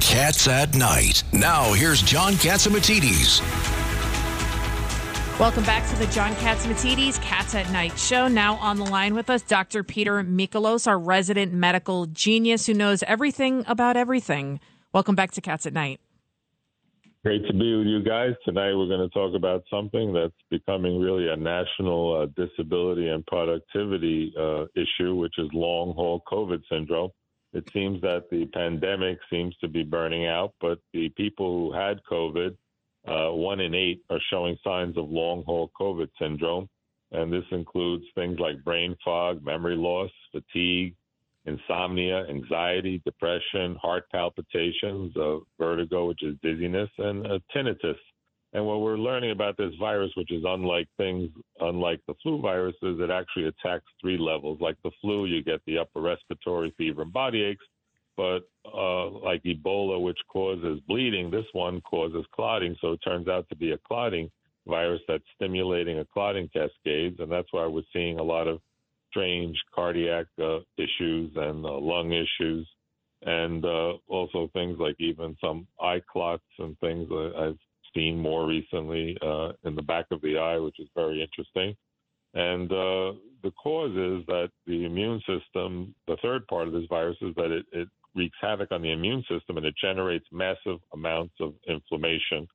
Cats at Night. Now here's John Catsimatidis. Welcome back to the John Catsimatidis Cats at Night show. Now on the line with us, Dr. Peter Michalos, our resident medical genius who knows everything about everything. Welcome back to Cats at Night. Great to be with you guys. Tonight we're going to talk about something that's becoming really a national uh, disability and productivity uh, issue, which is long haul COVID syndrome. It seems that the pandemic seems to be burning out, but the people who had COVID, uh, one in eight, are showing signs of long haul COVID syndrome. And this includes things like brain fog, memory loss, fatigue, insomnia, anxiety, depression, heart palpitations, uh, vertigo, which is dizziness, and uh, tinnitus. And what we're learning about this virus, which is unlike things, unlike the flu viruses, it actually attacks three levels. Like the flu, you get the upper respiratory fever and body aches. But uh, like Ebola, which causes bleeding, this one causes clotting. So it turns out to be a clotting virus that's stimulating a clotting cascades. And that's why we're seeing a lot of strange cardiac uh, issues and uh, lung issues. And uh, also things like even some eye clots and things. I've seen more recently uh, in the back of the eye, which is very interesting. And uh, the cause is that the immune system, the third part of this virus is that it, it wreaks havoc on the immune system and it generates massive amounts of inflammation.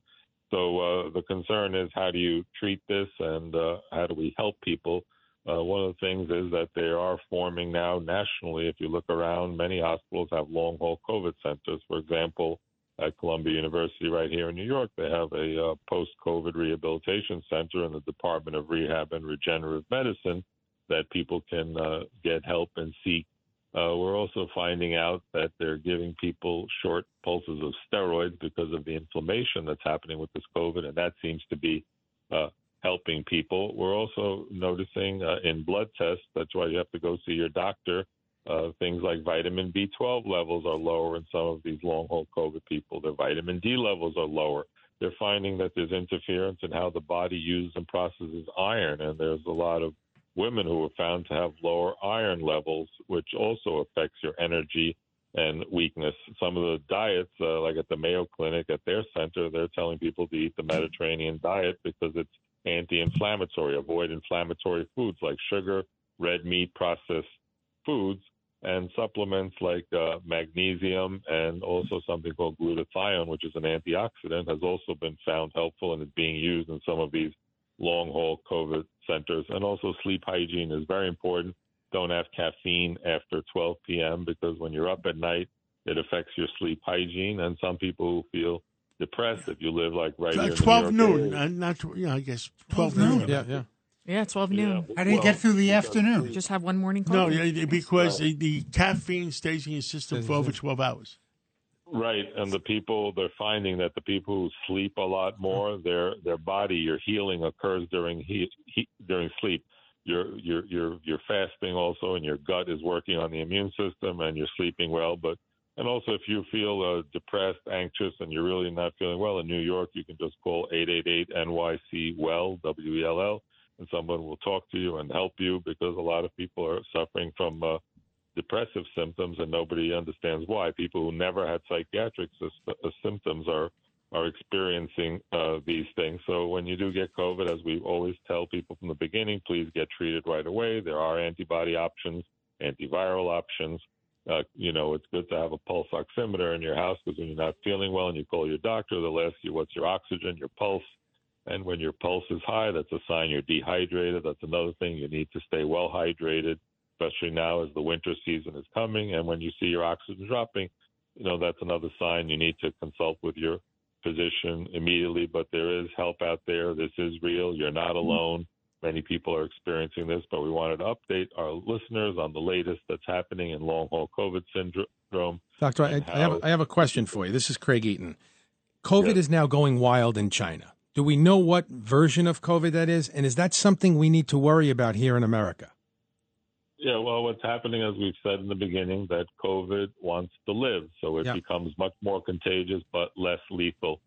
So uh, the concern is how do you treat this and uh, how do we help people? Uh, one of the things is that they are forming now nationally. If you look around, many hospitals have long haul COVID centers. For example, at Columbia University right here in New York. They have a uh, post COVID rehabilitation center in the Department of Rehab and Regenerative Medicine that people can uh, get help and seek. Uh, we're also finding out that they're giving people short pulses of steroids because of the inflammation that's happening with this COVID, and that seems to be uh, helping people. We're also noticing uh, in blood tests, that's why you have to go see your doctor uh, things like vitamin B12 levels are lower in some of these long haul COVID people. Their vitamin D levels are lower. They're finding that there's interference in how the body uses and processes iron, and there's a lot of women who are found to have lower iron levels, which also affects your energy and weakness. Some of the diets, uh, like at the Mayo Clinic at their center, they're telling people to eat the Mediterranean diet because it's anti inflammatory. Avoid inflammatory foods like sugar, red meat, processed foods and supplements like uh, magnesium and also something called glutathione, which is an antioxidant, has also been found helpful and is being used in some of these long haul COVID centers. And also, sleep hygiene is very important. Don't have caffeine after 12 p.m. because when you're up at night, it affects your sleep hygiene. And some people feel depressed if you live like right here. 12 noon, uh, not, you know, I guess 12 noon. Yeah, yeah. Yeah, 12 noon. How do you get through the afternoon? Just have one morning call. No, because the, the caffeine stays in your system for over 12 hours. Right, and the people they're finding that the people who sleep a lot more, their their body, your healing occurs during heat, heat during sleep. You're you're you're you're fasting also, and your gut is working on the immune system, and you're sleeping well. But and also, if you feel uh, depressed, anxious, and you're really not feeling well in New York, you can just call 888 NYC Well W E L L and someone will talk to you and help you because a lot of people are suffering from uh, depressive symptoms and nobody understands why. People who never had psychiatric sy- uh, symptoms are are experiencing uh, these things. So when you do get COVID, as we always tell people from the beginning, please get treated right away. There are antibody options, antiviral options. Uh, you know, it's good to have a pulse oximeter in your house because when you're not feeling well and you call your doctor, they'll ask you what's your oxygen, your pulse, and when your pulse is high, that's a sign you're dehydrated. That's another thing. You need to stay well hydrated, especially now as the winter season is coming. And when you see your oxygen dropping, you know, that's another sign you need to consult with your physician immediately. But there is help out there. This is real. You're not mm-hmm. alone. many people are experiencing this, but we wanted to update our listeners on the latest that's happening in long haul COVID syndrome. Doctor, I, I, have, I have a question for you. This is Craig Eaton. COVID yes. is now going wild in China. Do we know what version of COVID that is? And is that something we need to worry about here in America? Yeah, well, what's happening, as we've said in the beginning, that COVID wants to live. So it yeah. becomes much more contagious but less lethal.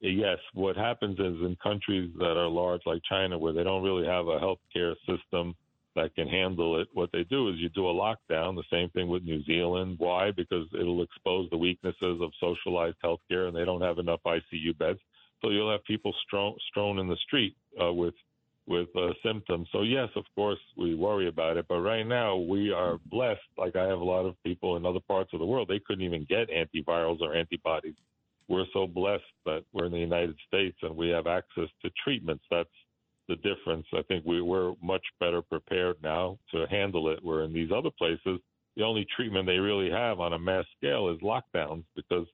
Yes, what happens is in countries that are large like China, where they don't really have a healthcare system that can handle it, what they do is you do a lockdown. The same thing with New Zealand. Why? Because it'll expose the weaknesses of socialized healthcare, and they don't have enough ICU beds. So you'll have people strewn, strewn in the street uh, with with uh, symptoms. So yes, of course, we worry about it. But right now, we are blessed. Like I have a lot of people in other parts of the world, they couldn't even get antivirals or antibodies. We're so blessed that we're in the United States and we have access to treatments. That's the difference. I think we, we're much better prepared now to handle it. Where in these other places, the only treatment they really have on a mass scale is lockdowns because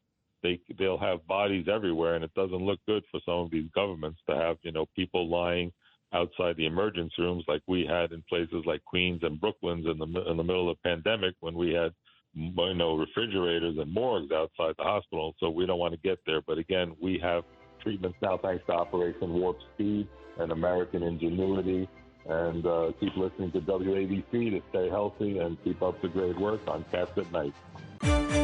they they'll have bodies everywhere, and it doesn't look good for some of these governments to have you know people lying outside the emergency rooms like we had in places like Queens and Brooklyn's in the in the middle of pandemic when we had you know refrigerators and morgues outside the hospital. So we don't want to get there. But again, we have treatments now thanks to Operation Warp Speed and American Ingenuity. And uh, keep listening to WABC to stay healthy and keep up the great work on Cats at Night.